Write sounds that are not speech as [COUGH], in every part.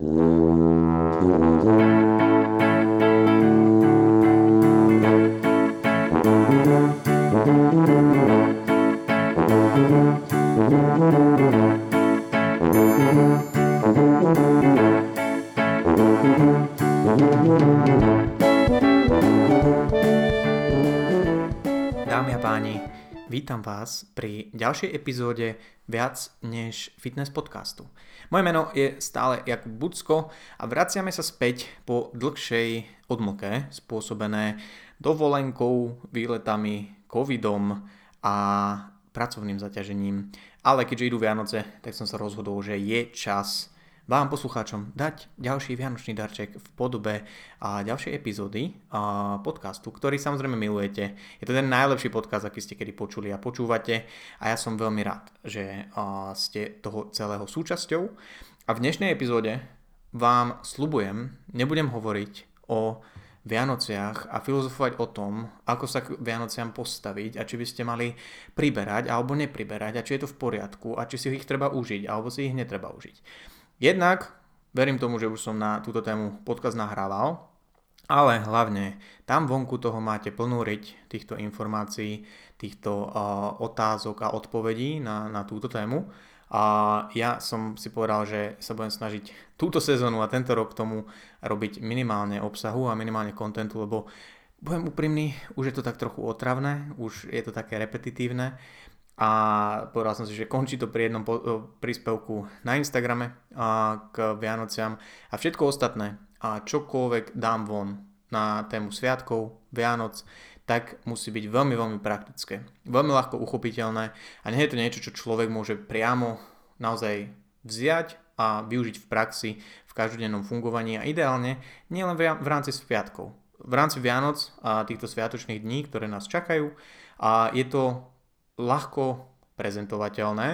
Dámy vítam vás pri ďalšej epizóde Viac než fitness podcastu. Moje meno je stále Jakub Bucko a vraciame sa späť po dlhšej odmlke spôsobené dovolenkou, výletami, covidom a pracovným zaťažením. Ale keďže idú Vianoce, tak som sa rozhodol, že je čas vám poslucháčom dať ďalší vianočný darček v podobe a ďalšej epizódy a podcastu, ktorý samozrejme milujete. Je to ten najlepší podcast, aký ste kedy počuli a počúvate a ja som veľmi rád, že ste toho celého súčasťou. A v dnešnej epizóde vám slubujem, nebudem hovoriť o Vianociach a filozofovať o tom, ako sa k Vianociam postaviť a či by ste mali priberať alebo nepriberať a či je to v poriadku a či si ich treba užiť alebo si ich netreba užiť. Jednak verím tomu, že už som na túto tému podcast nahrával, ale hlavne tam vonku toho máte plnú riť týchto informácií, týchto uh, otázok a odpovedí na, na túto tému. A ja som si povedal, že sa budem snažiť túto sezónu a tento rok tomu robiť minimálne obsahu a minimálne kontentu, lebo budem úprimný, už je to tak trochu otravné, už je to také repetitívne a povedal som si, že končí to pri jednom príspevku na Instagrame a k Vianociam a všetko ostatné a čokoľvek dám von na tému sviatkov, Vianoc, tak musí byť veľmi, veľmi praktické. Veľmi ľahko uchopiteľné a nie je to niečo, čo človek môže priamo naozaj vziať a využiť v praxi v každodennom fungovaní a ideálne nielen v rámci sviatkov. V rámci Vianoc a týchto sviatočných dní, ktoré nás čakajú a je to ľahko prezentovateľné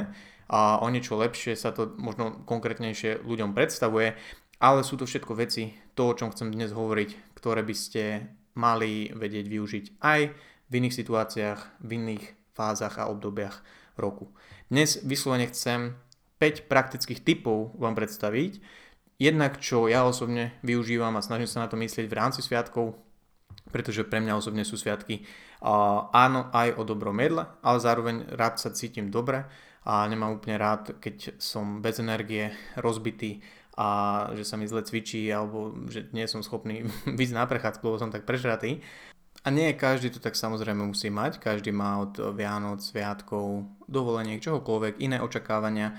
a o niečo lepšie sa to možno konkrétnejšie ľuďom predstavuje, ale sú to všetko veci, to, o čom chcem dnes hovoriť, ktoré by ste mali vedieť využiť aj v iných situáciách, v iných fázach a obdobiach roku. Dnes vyslovene chcem 5 praktických typov vám predstaviť, jednak čo ja osobne využívam a snažím sa na to myslieť v rámci sviatkov, pretože pre mňa osobne sú sviatky a áno aj o dobrom jedle, ale zároveň rád sa cítim dobre a nemám úplne rád, keď som bez energie, rozbitý a že sa mi zle cvičí alebo že nie som schopný [LAUGHS] vyjsť na prechádzku, lebo som tak prežratý. A nie každý to tak samozrejme musí mať, každý má od Vianoc, Sviatkov, dovoleniek, čohokoľvek, iné očakávania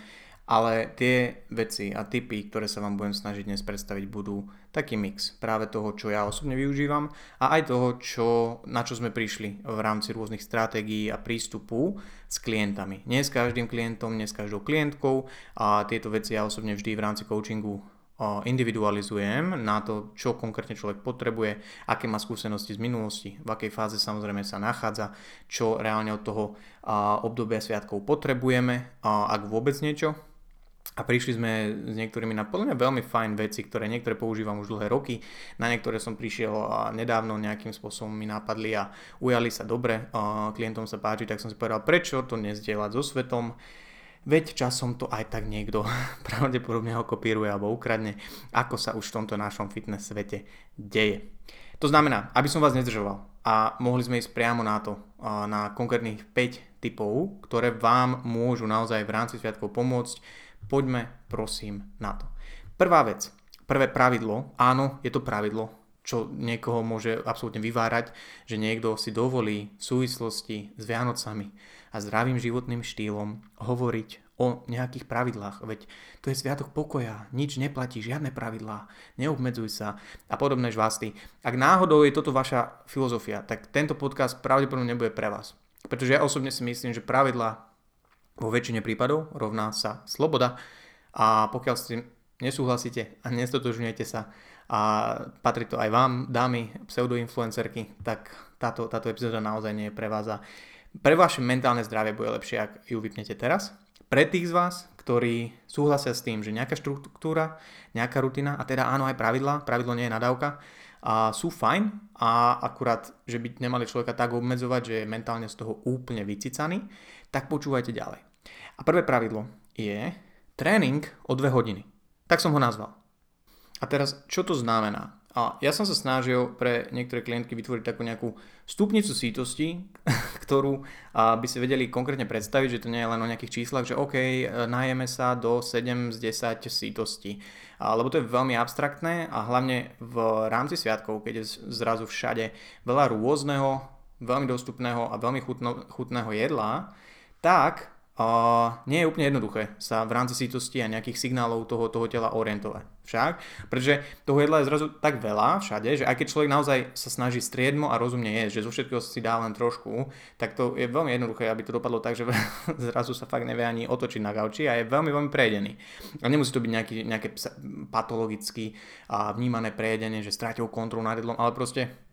ale tie veci a typy, ktoré sa vám budem snažiť dnes predstaviť, budú taký mix práve toho, čo ja osobne využívam a aj toho, čo, na čo sme prišli v rámci rôznych stratégií a prístupu s klientami. Nie s každým klientom, nie s každou klientkou a tieto veci ja osobne vždy v rámci coachingu individualizujem na to, čo konkrétne človek potrebuje, aké má skúsenosti z minulosti, v akej fáze samozrejme sa nachádza, čo reálne od toho obdobia sviatkov potrebujeme, ak vôbec niečo, a prišli sme s niektorými na podľa mňa veľmi fajn veci, ktoré niektoré používam už dlhé roky, na niektoré som prišiel a nedávno nejakým spôsobom mi napadli a ujali sa dobre, a klientom sa páči, tak som si povedal, prečo to nezdieľať so svetom, veď časom to aj tak niekto [LAUGHS] pravdepodobne ho kopíruje alebo ukradne, ako sa už v tomto našom fitness svete deje. To znamená, aby som vás nezdržoval a mohli sme ísť priamo na to, na konkrétnych 5 typov, ktoré vám môžu naozaj v rámci sviatkov pomôcť Poďme prosím na to. Prvá vec, prvé pravidlo, áno, je to pravidlo, čo niekoho môže absolútne vyvárať, že niekto si dovolí v súvislosti s Vianocami a zdravým životným štýlom hovoriť o nejakých pravidlách, veď to je sviatok pokoja, nič neplatí, žiadne pravidlá, neobmedzuj sa a podobné žvásty. Ak náhodou je toto vaša filozofia, tak tento podcast pravdepodobne nebude pre vás. Pretože ja osobne si myslím, že pravidlá vo väčšine prípadov rovná sa sloboda a pokiaľ s tým nesúhlasíte a nestotožňujete sa a patrí to aj vám, dámy, pseudoinfluencerky, tak táto, táto epizóda naozaj nie je pre vás a pre vaše mentálne zdravie bude lepšie, ak ju vypnete teraz. Pre tých z vás, ktorí súhlasia s tým, že nejaká štruktúra, nejaká rutina a teda áno aj pravidla, pravidlo nie je nadávka, a sú fajn a akurát, že by nemali človeka tak obmedzovať, že je mentálne z toho úplne vycicaný, tak počúvajte ďalej. A prvé pravidlo je tréning o 2 hodiny. Tak som ho nazval. A teraz, čo to znamená? A ja som sa snažil pre niektoré klientky vytvoriť takú nejakú stupnicu sítosti, [LAUGHS] ktorú by si vedeli konkrétne predstaviť, že to nie je len o nejakých číslach, že OK, e, najeme sa do 7 z 10 sítosti. Lebo to je veľmi abstraktné a hlavne v rámci sviatkov, keď je zrazu všade veľa rôzneho, veľmi dostupného a veľmi chutno, chutného jedla, tak Uh, nie je úplne jednoduché sa v rámci sítosti a nejakých signálov toho, toho tela orientovať. Však, pretože toho jedla je zrazu tak veľa všade, že aj keď človek naozaj sa snaží striedmo a rozumne jesť, že zo všetkého si dá len trošku, tak to je veľmi jednoduché, aby to dopadlo tak, že [LAUGHS] zrazu sa fakt nevie ani otočiť na gauči a je veľmi, veľmi prejedený. A nemusí to byť nejaký, nejaké patologicky vnímané prejedenie, že strátil kontrolu nad jedlom, ale proste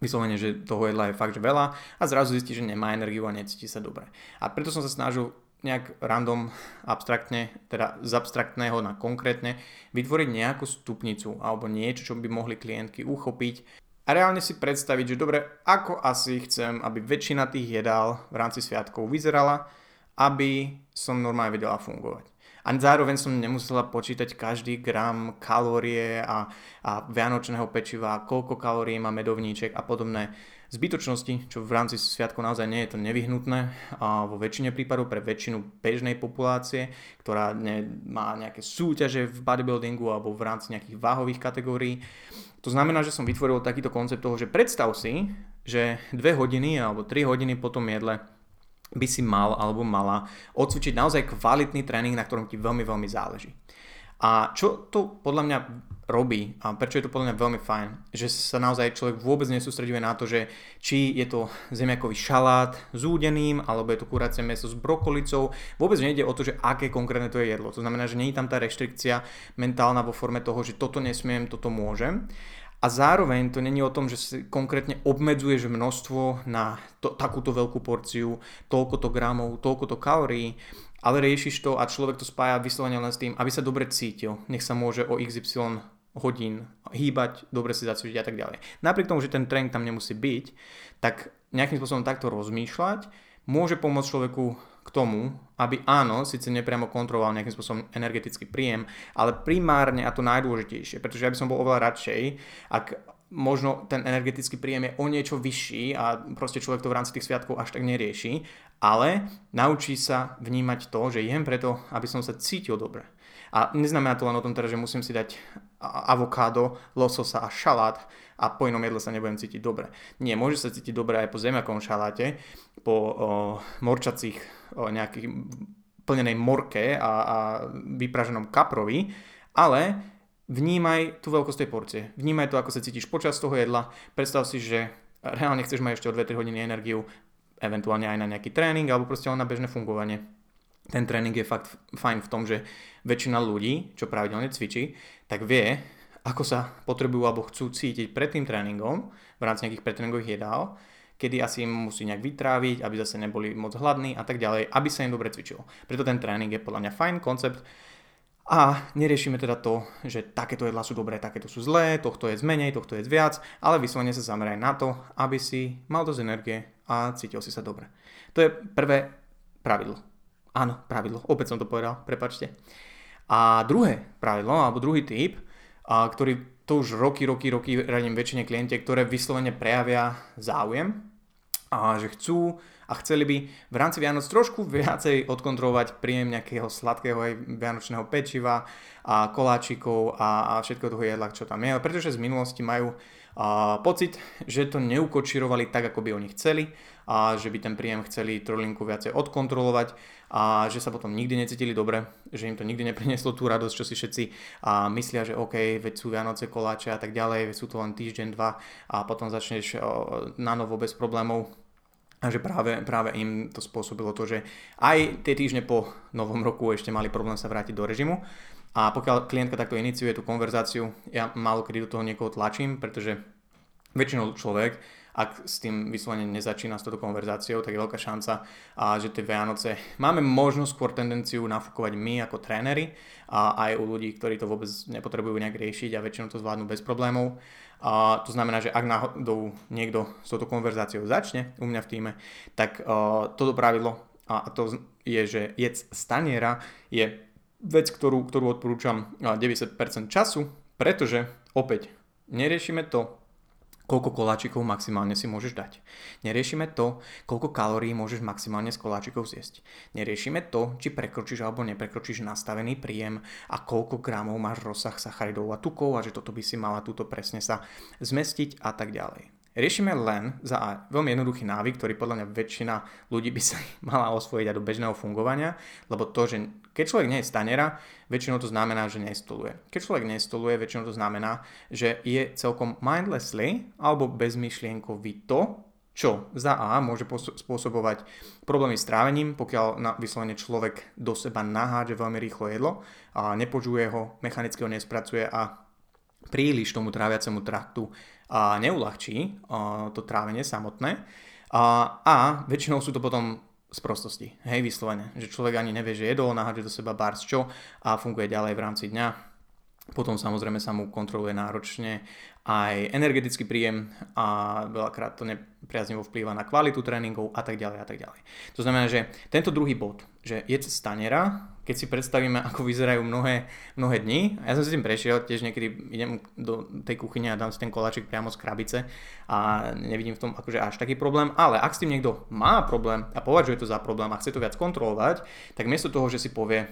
vyslovene, že toho jedla je fakt že veľa a zrazu zistí, že nemá energiu a necíti sa dobre. A preto som sa snažil nejak random, abstraktne, teda z abstraktného na konkrétne, vytvoriť nejakú stupnicu alebo niečo, čo by mohli klientky uchopiť a reálne si predstaviť, že dobre, ako asi chcem, aby väčšina tých jedál v rámci sviatkov vyzerala, aby som normálne vedela fungovať. A zároveň som nemusela počítať každý gram kalórie a, a vianočného pečiva, koľko kalórií má medovníček a podobné zbytočnosti, čo v rámci sviatkov naozaj nie je to nevyhnutné a vo väčšine prípadov pre väčšinu bežnej populácie, ktorá ne, má nejaké súťaže v bodybuildingu alebo v rámci nejakých váhových kategórií. To znamená, že som vytvoril takýto koncept toho, že predstav si, že 2 hodiny alebo 3 hodiny po tom jedle by si mal alebo mala odcvičiť naozaj kvalitný tréning, na ktorom ti veľmi, veľmi záleží. A čo to podľa mňa robí a prečo je to podľa mňa veľmi fajn, že sa naozaj človek vôbec nesústreduje na to, že či je to zemiakový šalát s údeným, alebo je to kuracie meso s brokolicou. Vôbec nejde o to, že aké konkrétne to je jedlo. To znamená, že nie je tam tá reštrikcia mentálna vo forme toho, že toto nesmiem, toto môžem. A zároveň to není o tom, že si konkrétne obmedzuješ množstvo na to, takúto veľkú porciu, toľkoto gramov, toľkoto kalórií, ale riešiš to a človek to spája vyslovene len s tým, aby sa dobre cítil. Nech sa môže o XY hodín hýbať, dobre si zacvičiť a tak ďalej. Napriek tomu, že ten tréning tam nemusí byť, tak nejakým spôsobom takto rozmýšľať môže pomôcť človeku k tomu, aby áno, síce nepriamo kontroloval nejakým spôsobom energetický príjem, ale primárne a to najdôležitejšie, pretože ja by som bol oveľa radšej, ak možno ten energetický príjem je o niečo vyšší a proste človek to v rámci tých sviatkov až tak nerieši, ale naučí sa vnímať to, že jem preto, aby som sa cítil dobre. A neznamená to len o tom teda, že musím si dať avokádo, lososa a šalát a po inom jedle sa nebudem cítiť dobre. Nie, môže sa cítiť dobre aj po zemiakovom šaláte, po o, morčacích o, nejakých plnenej morke a, a vypraženom kaprovi, ale vnímaj tú veľkosť tej porcie. Vnímaj to, ako sa cítiš počas toho jedla. Predstav si, že reálne chceš mať ešte o 2-3 hodiny energiu, eventuálne aj na nejaký tréning alebo proste len na bežné fungovanie ten tréning je fakt fajn v tom, že väčšina ľudí, čo pravidelne cvičí, tak vie, ako sa potrebujú alebo chcú cítiť pred tým tréningom v rámci nejakých pretréningových jedál, kedy asi im musí nejak vytráviť, aby zase neboli moc hladní a tak ďalej, aby sa im dobre cvičilo. Preto ten tréning je podľa mňa fajn koncept a neriešime teda to, že takéto jedlá sú dobré, takéto sú zlé, tohto je menej, tohto je viac, ale vyslovene sa zameraj na to, aby si mal dosť energie a cítil si sa dobre. To je prvé pravidlo. Áno, pravidlo. Opäť som to povedal, prepačte. A druhé pravidlo, alebo druhý typ, a ktorý to už roky, roky, roky radím väčšine kliente, ktoré vyslovene prejavia záujem a že chcú a chceli by v rámci Vianoc trošku viacej odkontrolovať príjem nejakého sladkého aj vianočného pečiva a koláčikov a, a všetko toho jedla, čo tam je, pretože z minulosti majú a, pocit, že to neukočirovali tak, ako by oni chceli a že by ten príjem chceli trolinku viacej odkontrolovať a že sa potom nikdy necítili dobre, že im to nikdy neprineslo tú radosť, čo si všetci a myslia, že OK, veď sú Vianoce, koláče a tak ďalej, veď sú to len týždeň, dva a potom začneš na novo bez problémov a že práve, práve im to spôsobilo to, že aj tie týždne po novom roku ešte mali problém sa vrátiť do režimu. A pokiaľ klientka takto iniciuje tú konverzáciu, ja málo kedy do toho niekoho tlačím, pretože väčšinou človek ak s tým vyslovene nezačína s touto konverzáciou, tak je veľká šanca, a, že tie Vianoce máme možnosť skôr tendenciu nafúkovať my ako tréneri a aj u ľudí, ktorí to vôbec nepotrebujú nejak riešiť a väčšinou to zvládnu bez problémov. A to znamená, že ak náhodou niekto s touto konverzáciou začne u mňa v týme, tak uh, toto pravidlo a to je, že jedz staniera je vec, ktorú, ktorú odporúčam 90% času Pretože opäť neriešime to, koľko koláčikov maximálne si môžeš dať. Neriešime to, koľko kalórií môžeš maximálne z koláčikov zjesť. Neriešime to, či prekročíš alebo neprekročíš nastavený príjem a koľko gramov máš rozsah sacharidov a tukov a že toto by si mala túto presne sa zmestiť a tak ďalej. Riešime len za A veľmi jednoduchý návyk, ktorý podľa mňa väčšina ľudí by sa [LAUGHS] mala osvojiť aj do bežného fungovania, lebo to, že keď človek nie je stanera, väčšinou to znamená, že nestoluje. Keď človek nestoluje, väčšinou to znamená, že je celkom mindlessly alebo bezmyšlienkový to, čo za A môže spôsobovať problémy s trávením, pokiaľ na vyslovene človek do seba nahádže veľmi rýchlo jedlo a nepočuje ho, mechanicky ho nespracuje a príliš tomu tráviacemu traktu neulahčí to trávenie samotné. A, väčšinou sú to potom z prostosti, hej, vyslovene, že človek ani nevie, že jedol, nahádže do seba bars čo a funguje ďalej v rámci dňa potom samozrejme sa mu kontroluje náročne aj energetický príjem a veľakrát to nepriaznivo vplýva na kvalitu tréningov a tak ďalej a tak ďalej. To znamená, že tento druhý bod, že je stanera, keď si predstavíme, ako vyzerajú mnohé, mnohé dni, ja som si tým prešiel, tiež niekedy idem do tej kuchyne a dám si ten koláčik priamo z krabice a nevidím v tom akože až taký problém, ale ak s tým niekto má problém a považuje to za problém a chce to viac kontrolovať, tak miesto toho, že si povie,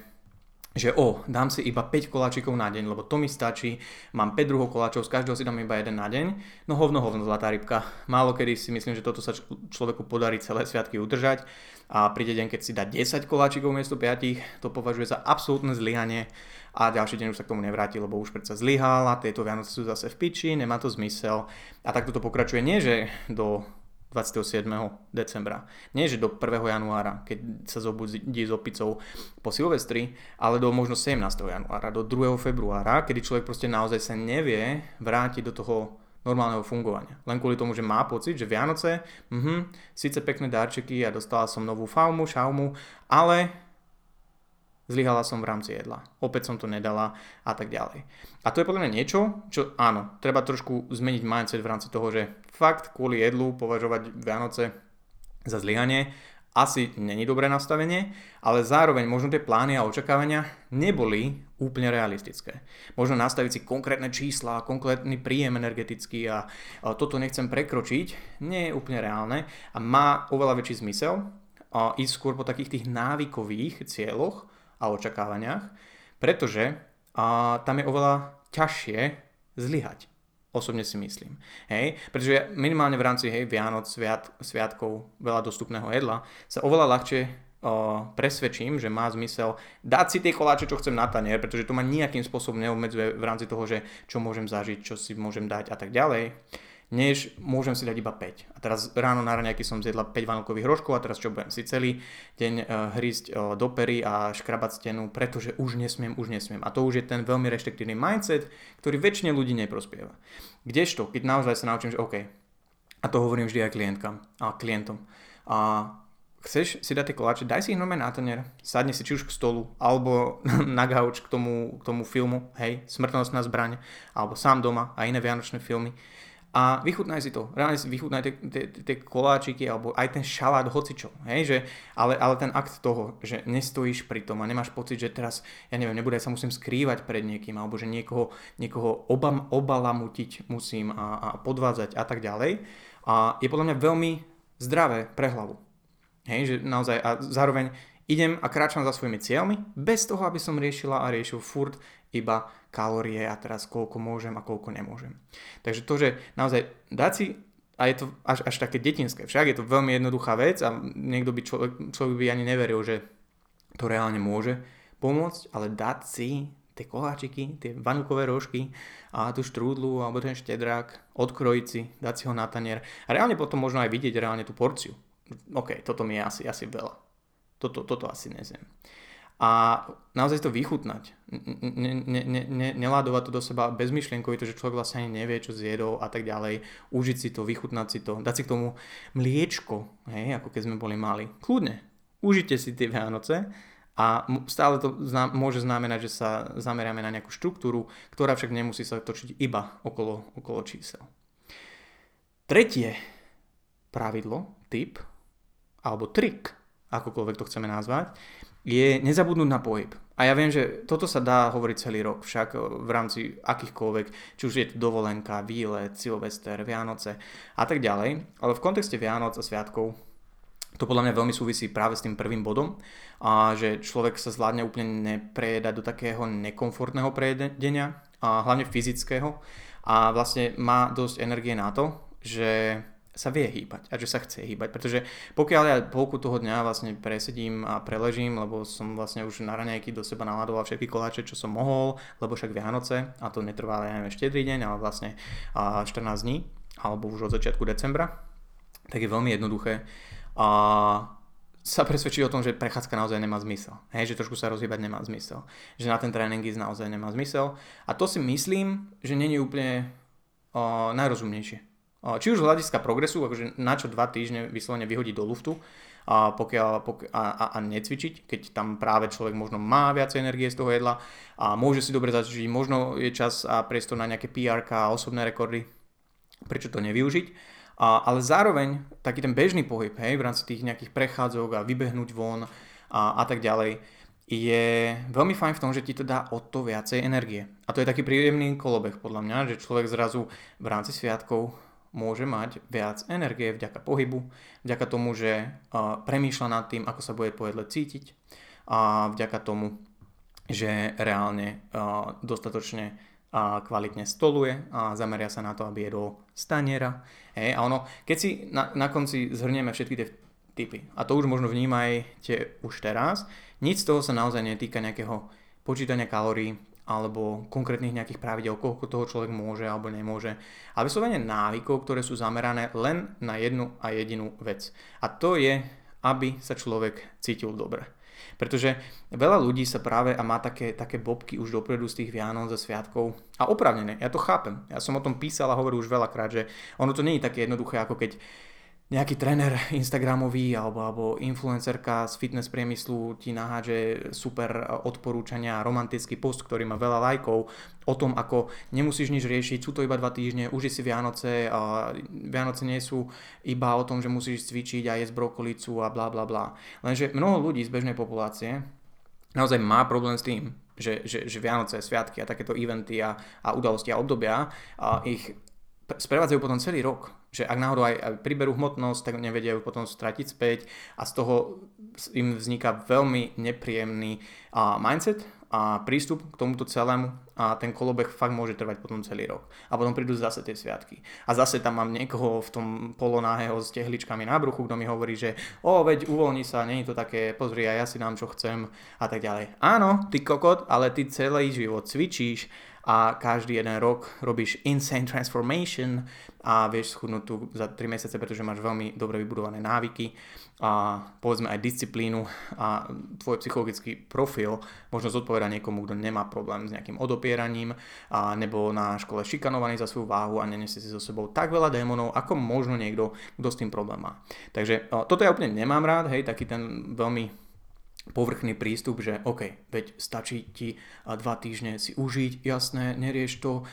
že o, dám si iba 5 koláčikov na deň, lebo to mi stačí, mám 5 druhov koláčov, z každého si dám iba jeden na deň. No hovno, hovno, zlatá rybka. Málo kedy si myslím, že toto sa človeku podarí celé sviatky udržať a príde deň, keď si dá 10 koláčikov miesto 5, to považuje za absolútne zlyhanie a ďalší deň už sa k tomu nevráti, lebo už predsa zlyhal a tieto Vianoce sú zase v piči, nemá to zmysel. A takto to pokračuje nie, že do 27. decembra. Nie, že do 1. januára, keď sa zobudí s opicou po Silvestri, ale do možno 17. januára, do 2. februára, kedy človek proste naozaj sa nevie vrátiť do toho normálneho fungovania. Len kvôli tomu, že má pocit, že Vianoce, mhm, síce pekné darčeky a dostala som novú faumu, šaumu, ale zlyhala som v rámci jedla, opäť som to nedala a tak ďalej. A to je podľa mňa niečo, čo áno, treba trošku zmeniť mindset v rámci toho, že fakt kvôli jedlu považovať Vianoce za zlyhanie asi není dobré nastavenie, ale zároveň možno tie plány a očakávania neboli úplne realistické. Možno nastaviť si konkrétne čísla, konkrétny príjem energetický a toto nechcem prekročiť, nie je úplne reálne a má oveľa väčší zmysel ísť skôr po takých tých návykových cieľoch, a očakávaniach, pretože a, tam je oveľa ťažšie zlyhať. Osobne si myslím. Hej? Pretože minimálne v rámci hej, Vianoc, sviat, sviatkov, veľa dostupného jedla, sa oveľa ľahšie o, presvedčím, že má zmysel dať si tie koláče, čo chcem na tanier, pretože to ma nejakým spôsobom neobmedzuje v rámci toho, že čo môžem zažiť, čo si môžem dať a tak ďalej než môžem si dať iba 5. A teraz ráno na raňajky som zjedla 5 vanilkových hroškov a teraz čo budem si celý deň uh, hrísť uh, do pery a škrabať stenu, pretože už nesmiem, už nesmiem. A to už je ten veľmi reštriktívny mindset, ktorý väčšine ľudí neprospieva. Kdežto, keď naozaj sa naučím, že OK, a to hovorím vždy aj klientkam a klientom, a chceš si dať tie koláče, daj si ich normálne na tanier, sadni si či už k stolu, alebo [LAUGHS] na gauč k tomu, k tomu filmu, hej, Smrtnostná zbraň, alebo sám doma a iné vianočné filmy a vychutnaj si to. Reálne si vychutnaj tie koláčiky alebo aj ten šalát, hocičo. Hej, že, ale, ale ten akt toho, že nestojíš pri tom a nemáš pocit, že teraz, ja neviem, nebude, sa musím skrývať pred niekým alebo že niekoho, niekoho obam, obalamutiť musím a, a podvádzať a tak ďalej. A je podľa mňa veľmi zdravé pre hlavu. Hej, že naozaj a zároveň idem a kráčam za svojimi cieľmi bez toho, aby som riešila a riešil furt iba kalórie a teraz koľko môžem a koľko nemôžem. Takže to, že naozaj dať si a je to až, až také detinské. Však je to veľmi jednoduchá vec a niekto by človek, človek by ani neveril, že to reálne môže pomôcť, ale dať si tie koláčiky, tie vanukové rožky a tú štrúdlu alebo ten štedrák, odkrojiť si, dať si ho na tanier a reálne potom možno aj vidieť reálne tú porciu. OK, toto mi je asi, asi veľa. Toto, toto asi nezem a naozaj to vychutnať. Ne, ne, ne, ne, neládovať to do seba bezmyšlienkovi, to, že človek vlastne ani nevie, čo zjedol a tak ďalej. Užiť si to, vychutnať si to, dať si k tomu mliečko, hej, ako keď sme boli mali. Kľudne, užite si tie Vianoce a stále to zna- môže znamenať, že sa zameriame na nejakú štruktúru, ktorá však nemusí sa točiť iba okolo, okolo čísel. Tretie pravidlo, typ alebo trik, akokoľvek to chceme nazvať, je nezabudnúť na pohyb. A ja viem, že toto sa dá hovoriť celý rok, však v rámci akýchkoľvek, či už je to dovolenka, výlet, Silvester, Vianoce a tak ďalej. Ale v kontexte Vianoc a Sviatkov to podľa mňa veľmi súvisí práve s tým prvým bodom, a že človek sa zvládne úplne neprejedať do takého nekomfortného prejedenia, a hlavne fyzického a vlastne má dosť energie na to, že sa vie hýbať a že sa chce hýbať, pretože pokiaľ ja polku toho dňa vlastne presedím a preležím, lebo som vlastne už na raňajky do seba naladoval všetky koláče, čo som mohol, lebo však Vianoce, a to netrvá ja neviem, štedrý deň, ale vlastne 14 dní, alebo už od začiatku decembra, tak je veľmi jednoduché a sa presvedčiť o tom, že prechádzka naozaj nemá zmysel. Hej, že trošku sa rozhýbať nemá zmysel. Že na ten tréning ísť naozaj nemá zmysel. A to si myslím, že není úplne o, najrozumnejšie. Či už z hľadiska progresu, akože na čo dva týždne vyslovene vyhodiť do luftu a, pokiaľ, a, a, a necvičiť, keď tam práve človek možno má viac energie z toho jedla a môže si dobre začať, možno je čas a priestor na nejaké PR a osobné rekordy, prečo to nevyužiť. A, ale zároveň taký ten bežný pohyb, hej, v rámci tých nejakých prechádzok a vybehnúť von a, a tak ďalej, je veľmi fajn v tom, že ti to dá o to viacej energie. A to je taký príjemný kolobeh podľa mňa, že človek zrazu v rámci sviatkov môže mať viac energie vďaka pohybu, vďaka tomu, že premýšľa nad tým, ako sa bude po cítiť a vďaka tomu, že reálne dostatočne a kvalitne stoluje a zameria sa na to, aby jedol staniera. Hej, a ono, keď si na, na konci zhrnieme všetky tie typy, a to už možno vnímajte už teraz, nič z toho sa naozaj netýka nejakého počítania kalórií, alebo konkrétnych nejakých pravidel, koľko toho človek môže alebo nemôže. A vyslovene návykov, ktoré sú zamerané len na jednu a jedinú vec. A to je, aby sa človek cítil dobre. Pretože veľa ľudí sa práve a má také, také bobky už dopredu z tých Vianoc a Sviatkov. A opravnené, ja to chápem. Ja som o tom písal a hovoril už veľakrát, že ono to nie je také jednoduché, ako keď nejaký tréner Instagramový alebo, alebo influencerka z fitness priemyslu ti naháže super odporúčania, romantický post, ktorý má veľa lajkov o tom, ako nemusíš nič riešiť, sú to iba dva týždne, uži si Vianoce a Vianoce nie sú iba o tom, že musíš cvičiť a jesť brokolicu a bla bla bla. Lenže mnoho ľudí z bežnej populácie naozaj má problém s tým, že, že, že Vianoce, Sviatky a takéto eventy a, a udalosti a obdobia a ich sprevádzajú potom celý rok. Že ak náhodou aj, priberú hmotnosť, tak nevedia ju potom stratiť späť a z toho im vzniká veľmi nepríjemný mindset a prístup k tomuto celému a ten kolobeh fakt môže trvať potom celý rok. A potom prídu zase tie sviatky. A zase tam mám niekoho v tom polonáheho s tehličkami na bruchu, kto mi hovorí, že o, veď uvoľni sa, je to také, pozri, a ja si dám, čo chcem a tak ďalej. Áno, ty kokot, ale ty celý život cvičíš a každý jeden rok robíš insane transformation a vieš schudnúť tu za 3 mesiace, pretože máš veľmi dobre vybudované návyky a povedzme aj disciplínu a tvoj psychologický profil možno zodpoveda niekomu, kto nemá problém s nejakým odopieraním a nebo na škole šikanovaný za svoju váhu a nenesie si so sebou tak veľa démonov, ako možno niekto, kto s tým problém má. Takže toto ja úplne nemám rád, hej, taký ten veľmi povrchný prístup, že OK, veď stačí ti dva týždne si užiť, jasné, nerieš to,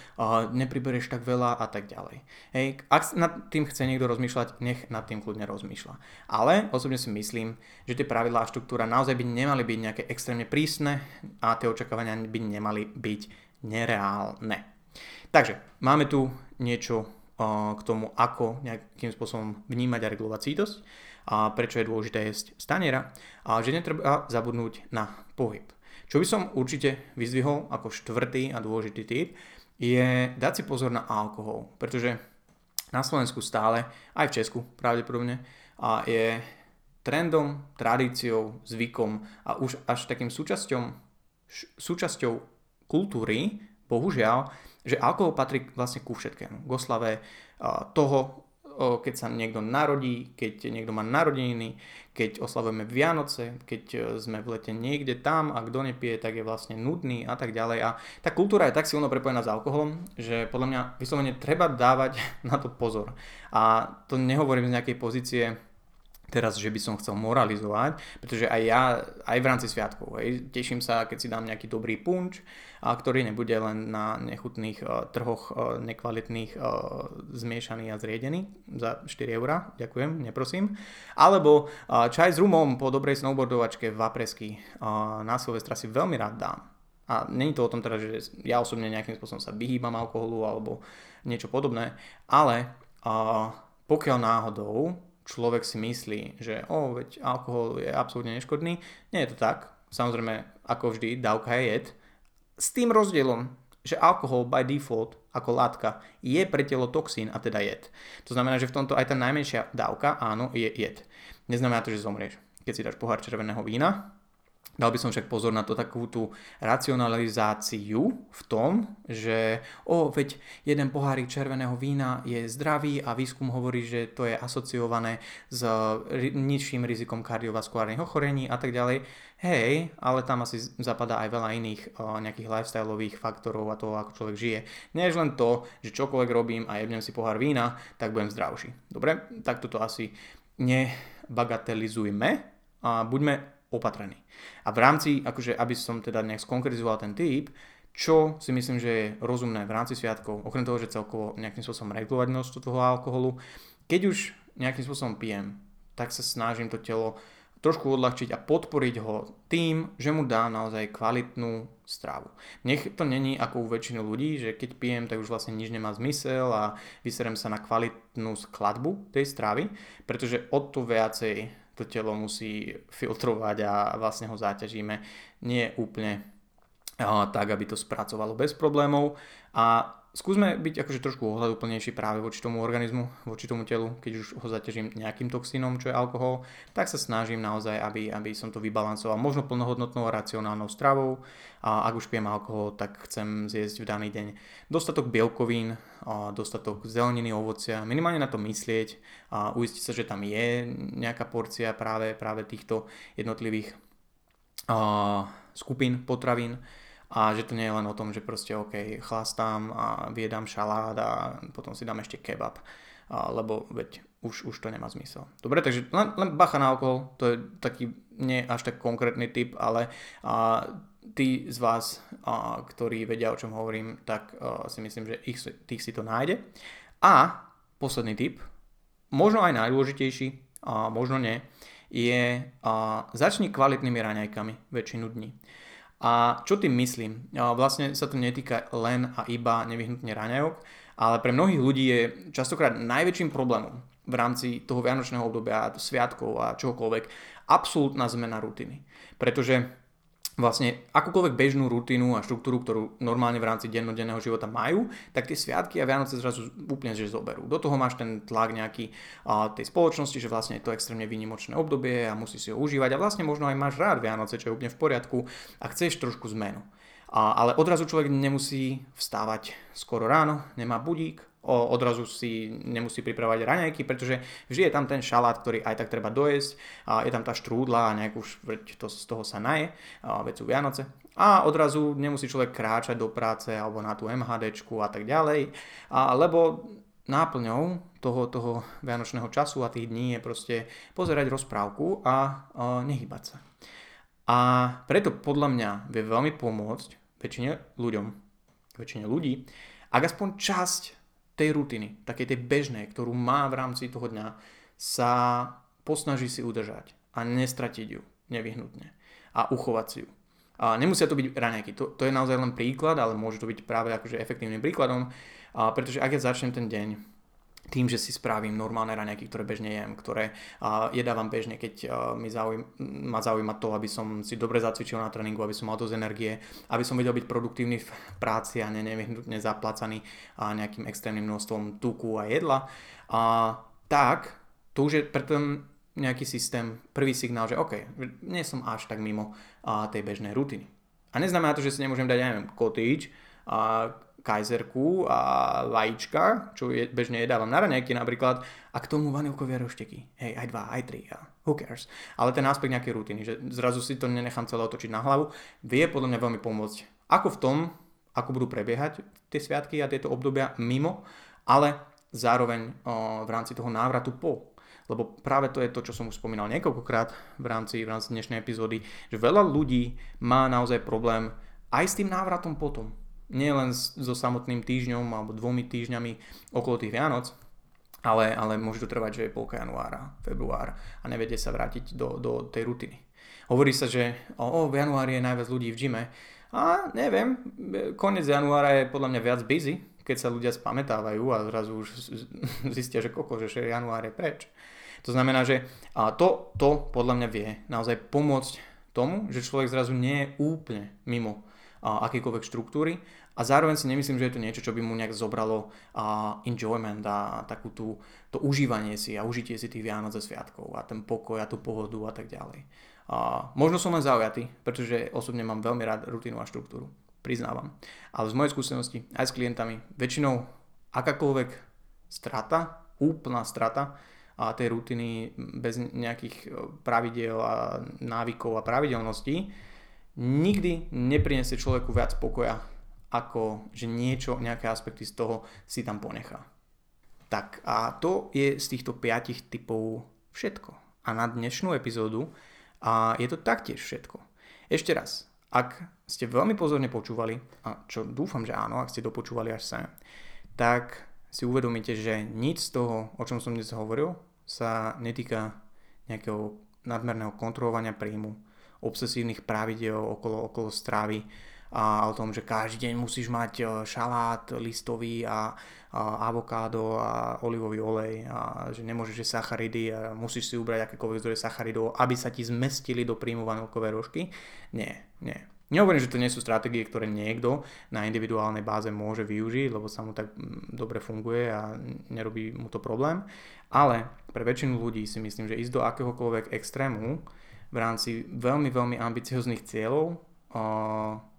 nepribereš tak veľa a tak ďalej. Hej, ak nad tým chce niekto rozmýšľať, nech nad tým kľudne rozmýšľa. Ale osobne si myslím, že tie pravidlá a štruktúra naozaj by nemali byť nejaké extrémne prísne a tie očakávania by nemali byť nereálne. Takže máme tu niečo k tomu, ako nejakým spôsobom vnímať a regulovať sítosť a prečo je dôležité jesť staniera a že netreba zabudnúť na pohyb. Čo by som určite vyzdvihol ako štvrtý a dôležitý tip je dať si pozor na alkohol, pretože na Slovensku stále, aj v Česku pravdepodobne, a je trendom, tradíciou, zvykom a už až takým súčasťou, súčasťou kultúry, bohužiaľ, že alkohol patrí vlastne ku všetkému. K oslave toho, keď sa niekto narodí, keď niekto má narodeniny, keď oslavujeme Vianoce, keď e, sme v lete niekde tam a kto nepije, tak je vlastne nudný a tak ďalej. A tá kultúra je tak silno prepojená s alkoholom, že podľa mňa vyslovene treba dávať [LAUGHS] na to pozor. A to nehovorím z nejakej pozície teraz, že by som chcel moralizovať, pretože aj ja, aj v rámci sviatkov, hej, teším sa, keď si dám nejaký dobrý punč, a ktorý nebude len na nechutných uh, trhoch uh, nekvalitných uh, zmiešaný a zriedený za 4 eurá, ďakujem, neprosím. Alebo uh, čaj s rumom po dobrej snowboardovačke v Apresky uh, na Silvestra si veľmi rád dám. A není to o tom teda, že ja osobne nejakým spôsobom sa vyhýbam alkoholu alebo niečo podobné, ale uh, pokiaľ náhodou človek si myslí, že o, veď alkohol je absolútne neškodný. Nie je to tak. Samozrejme, ako vždy, dávka je jed. S tým rozdielom, že alkohol by default ako látka je pre telo toxín a teda jed. To znamená, že v tomto aj tá najmenšia dávka, áno, je jed. Neznamená to, že zomrieš. Keď si dáš pohár červeného vína, Dal by som však pozor na to takú tú racionalizáciu v tom, že o, veď jeden pohárik červeného vína je zdravý a výskum hovorí, že to je asociované s nižším rizikom kardiovaskulárnych ochorení a tak ďalej. Hej, ale tam asi zapadá aj veľa iných o, nejakých lifestyleových faktorov a toho, ako človek žije. Je len to, že čokoľvek robím a jebnem si pohár vína, tak budem zdravší. Dobre, tak toto asi nebagatelizujme a buďme opatrení. A v rámci, akože aby som teda nejak skonkretizoval ten typ, čo si myslím, že je rozumné v rámci sviatkov, okrem toho, že celkovo nejakým spôsobom regulovať množstvo toho alkoholu, keď už nejakým spôsobom pijem, tak sa snažím to telo trošku odľahčiť a podporiť ho tým, že mu dám naozaj kvalitnú stravu. Nech to není ako u väčšiny ľudí, že keď pijem, tak už vlastne nič nemá zmysel a vyserem sa na kvalitnú skladbu tej stravy, pretože o to viacej to telo musí filtrovať a vlastne ho záťažíme. Nie úplne tak, aby to spracovalo bez problémov. A skúsme byť akože trošku ohľaduplnejší práve voči tomu organizmu, voči tomu telu, keď už ho zaťažím nejakým toxínom, čo je alkohol, tak sa snažím naozaj, aby, aby som to vybalancoval možno plnohodnotnou a racionálnou stravou. A ak už pijem alkohol, tak chcem zjesť v daný deň dostatok bielkovín, dostatok zeleniny, ovocia, minimálne na to myslieť a uistiť sa, že tam je nejaká porcia práve, práve týchto jednotlivých uh, skupín potravín a že to nie je len o tom, že proste OK, chlastám a viedam šalát a potom si dám ešte kebab, a, lebo veď už, už to nemá zmysel. Dobre, takže len, len bacha na alkohol, to je taký nie až tak konkrétny typ, ale a, tí z vás, a, ktorí vedia, o čom hovorím, tak a, si myslím, že ich, tých si to nájde. A posledný typ, možno aj najdôležitejší, a možno nie, je a, začni kvalitnými raňajkami väčšinu dní. A čo tým myslím? Vlastne sa to netýka len a iba nevyhnutne raňajok, ale pre mnohých ľudí je častokrát najväčším problémom v rámci toho vianočného obdobia, sviatkov a čokoľvek absolútna zmena rutiny. Pretože vlastne akúkoľvek bežnú rutinu a štruktúru, ktorú normálne v rámci dennodenného života majú, tak tie sviatky a Vianoce zrazu úplne že zoberú. Do toho máš ten tlak nejaký a, tej spoločnosti, že vlastne je to extrémne výnimočné obdobie a musí si ho užívať a vlastne možno aj máš rád Vianoce, čo je úplne v poriadku a chceš trošku zmenu. A, ale odrazu človek nemusí vstávať skoro ráno, nemá budík, odrazu si nemusí pripravovať raňajky, pretože vždy je tam ten šalát, ktorý aj tak treba dojesť, a je tam tá štrúdla a nejak už to, z toho sa naje, veď sú Vianoce. A odrazu nemusí človek kráčať do práce alebo na tú MHDčku a tak ďalej, a, lebo náplňou toho, toho vianočného času a tých dní je proste pozerať rozprávku a, a nehybať sa. A preto podľa mňa vie veľmi pomôcť väčšine ľuďom, väčšine ľudí, ak aspoň časť tej rutiny, takej tej bežnej, ktorú má v rámci toho dňa, sa posnaží si udržať a nestratiť ju nevyhnutne a uchovať si ju. A nemusia to byť raňajky, to, to je naozaj len príklad, ale môže to byť práve akože efektívnym príkladom, a pretože ak ja začnem ten deň tým, že si spravím normálne raňajky, ktoré bežne jem, ktoré uh, jedávam bežne, keď uh, mi zaujím, ma zaujíma to, aby som si dobre zacvičil na tréningu, aby som mal dosť energie, aby som vedel byť produktívny v práci a nevyhnutne zaplacaný uh, nejakým extrémnym množstvom tuku a jedla, uh, tak to už je pre nejaký systém prvý signál, že OK, nie som až tak mimo uh, tej bežnej rutiny. A neznamená to, že si nemôžem dať, ja neviem, kotič, uh, kajzerku a vajíčka, čo je, bežne jedávam na raňajky napríklad, a k tomu vanilkové rošteky. Hej, aj dva, aj tri, a who cares. Ale ten aspekt nejakej rutiny, že zrazu si to nenechám celé otočiť na hlavu, vie podľa mňa veľmi pomôcť. Ako v tom, ako budú prebiehať tie sviatky a tieto obdobia mimo, ale zároveň o, v rámci toho návratu po. Lebo práve to je to, čo som už spomínal niekoľkokrát v rámci, v rámci dnešnej epizódy, že veľa ľudí má naozaj problém aj s tým návratom potom. Nie len so samotným týždňom alebo dvomi týždňami okolo tých Vianoc, ale, ale môže to trvať, že je polka januára, február a nevedie sa vrátiť do, do tej rutiny. Hovorí sa, že o, v januári je najviac ľudí v gyme a neviem, koniec januára je podľa mňa viac busy, keď sa ľudia spametávajú a zrazu už [LAUGHS] zistia, že koko, že január je preč. To znamená, že to, to podľa mňa vie naozaj pomôcť tomu, že človek zrazu nie je úplne mimo akýkoľvek štruktúry a zároveň si nemyslím, že je to niečo, čo by mu nejak zobralo enjoyment a takú tú, to užívanie si a užitie si tých Vianoc a Sviatkov a ten pokoj a tú pohodu a tak ďalej. Uh, možno som len zaujatý, pretože osobne mám veľmi rád rutinu a štruktúru, priznávam. Ale z mojej skúsenosti aj s klientami, väčšinou akákoľvek strata, úplná strata a tej rutiny bez nejakých pravidel a návykov a pravidelností nikdy nepriniesie človeku viac pokoja ako že niečo, nejaké aspekty z toho si tam ponechá. Tak a to je z týchto piatich typov všetko. A na dnešnú epizódu a je to taktiež všetko. Ešte raz, ak ste veľmi pozorne počúvali, a čo dúfam, že áno, ak ste dopočúvali až sem, tak si uvedomíte, že nič z toho, o čom som dnes hovoril, sa netýka nejakého nadmerného kontrolovania príjmu, obsesívnych pravidel okolo, okolo stravy, a o tom, že každý deň musíš mať e, šalát listový a, a avokádo a olivový olej a že nemôžeš sacharidy a musíš si ubrať akékoľvek zdroje sacharidov, aby sa ti zmestili do príjmu vanilkové rožky. Nie, nie. Nehovorím, že to nie sú stratégie, ktoré niekto na individuálnej báze môže využiť, lebo sa mu tak mm, dobre funguje a nerobí mu to problém, ale pre väčšinu ľudí si myslím, že ísť do akéhokoľvek extrému v rámci veľmi, veľmi ambicioznych cieľov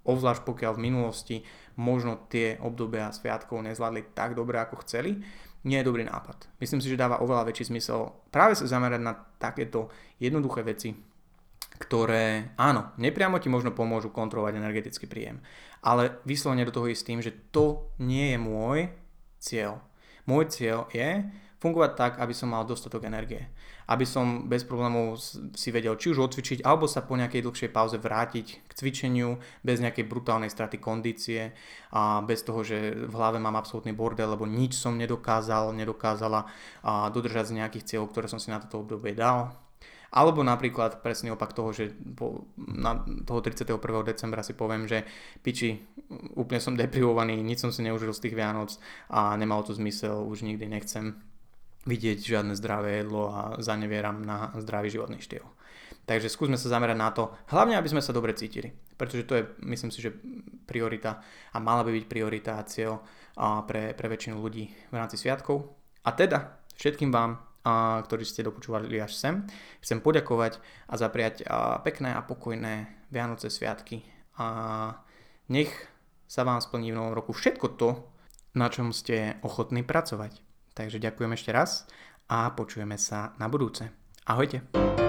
obzvlášť pokiaľ v minulosti možno tie obdobia sviatkov nezvládli tak dobre, ako chceli, nie je dobrý nápad. Myslím si, že dáva oveľa väčší zmysel práve sa zamerať na takéto jednoduché veci, ktoré, áno, nepriamo ti možno pomôžu kontrolovať energetický príjem, ale vyslovene do toho ísť tým, že to nie je môj cieľ. Môj cieľ je fungovať tak, aby som mal dostatok energie aby som bez problémov si vedel či už odcvičiť, alebo sa po nejakej dlhšej pauze vrátiť k cvičeniu bez nejakej brutálnej straty kondície a bez toho, že v hlave mám absolútny bordel, lebo nič som nedokázal, nedokázala dodržať z nejakých cieľov, ktoré som si na toto obdobie dal. Alebo napríklad presný opak toho, že po, na toho 31. decembra si poviem, že piči, úplne som deprivovaný, nič som si neužil z tých Vianoc a nemalo to zmysel, už nikdy nechcem vidieť žiadne zdravé jedlo a zanevieram na zdravý životný štýl. Takže skúsme sa zamerať na to, hlavne aby sme sa dobre cítili, pretože to je, myslím si, že priorita a mala by byť priorita a cieľ pre, pre väčšinu ľudí v rámci sviatkov. A teda všetkým vám, ktorí ste dopočúvali až sem, chcem poďakovať a zapriať pekné a pokojné Vianoce sviatky a nech sa vám splní v novom roku všetko to, na čom ste ochotní pracovať. Takže ďakujem ešte raz a počujeme sa na budúce. Ahojte.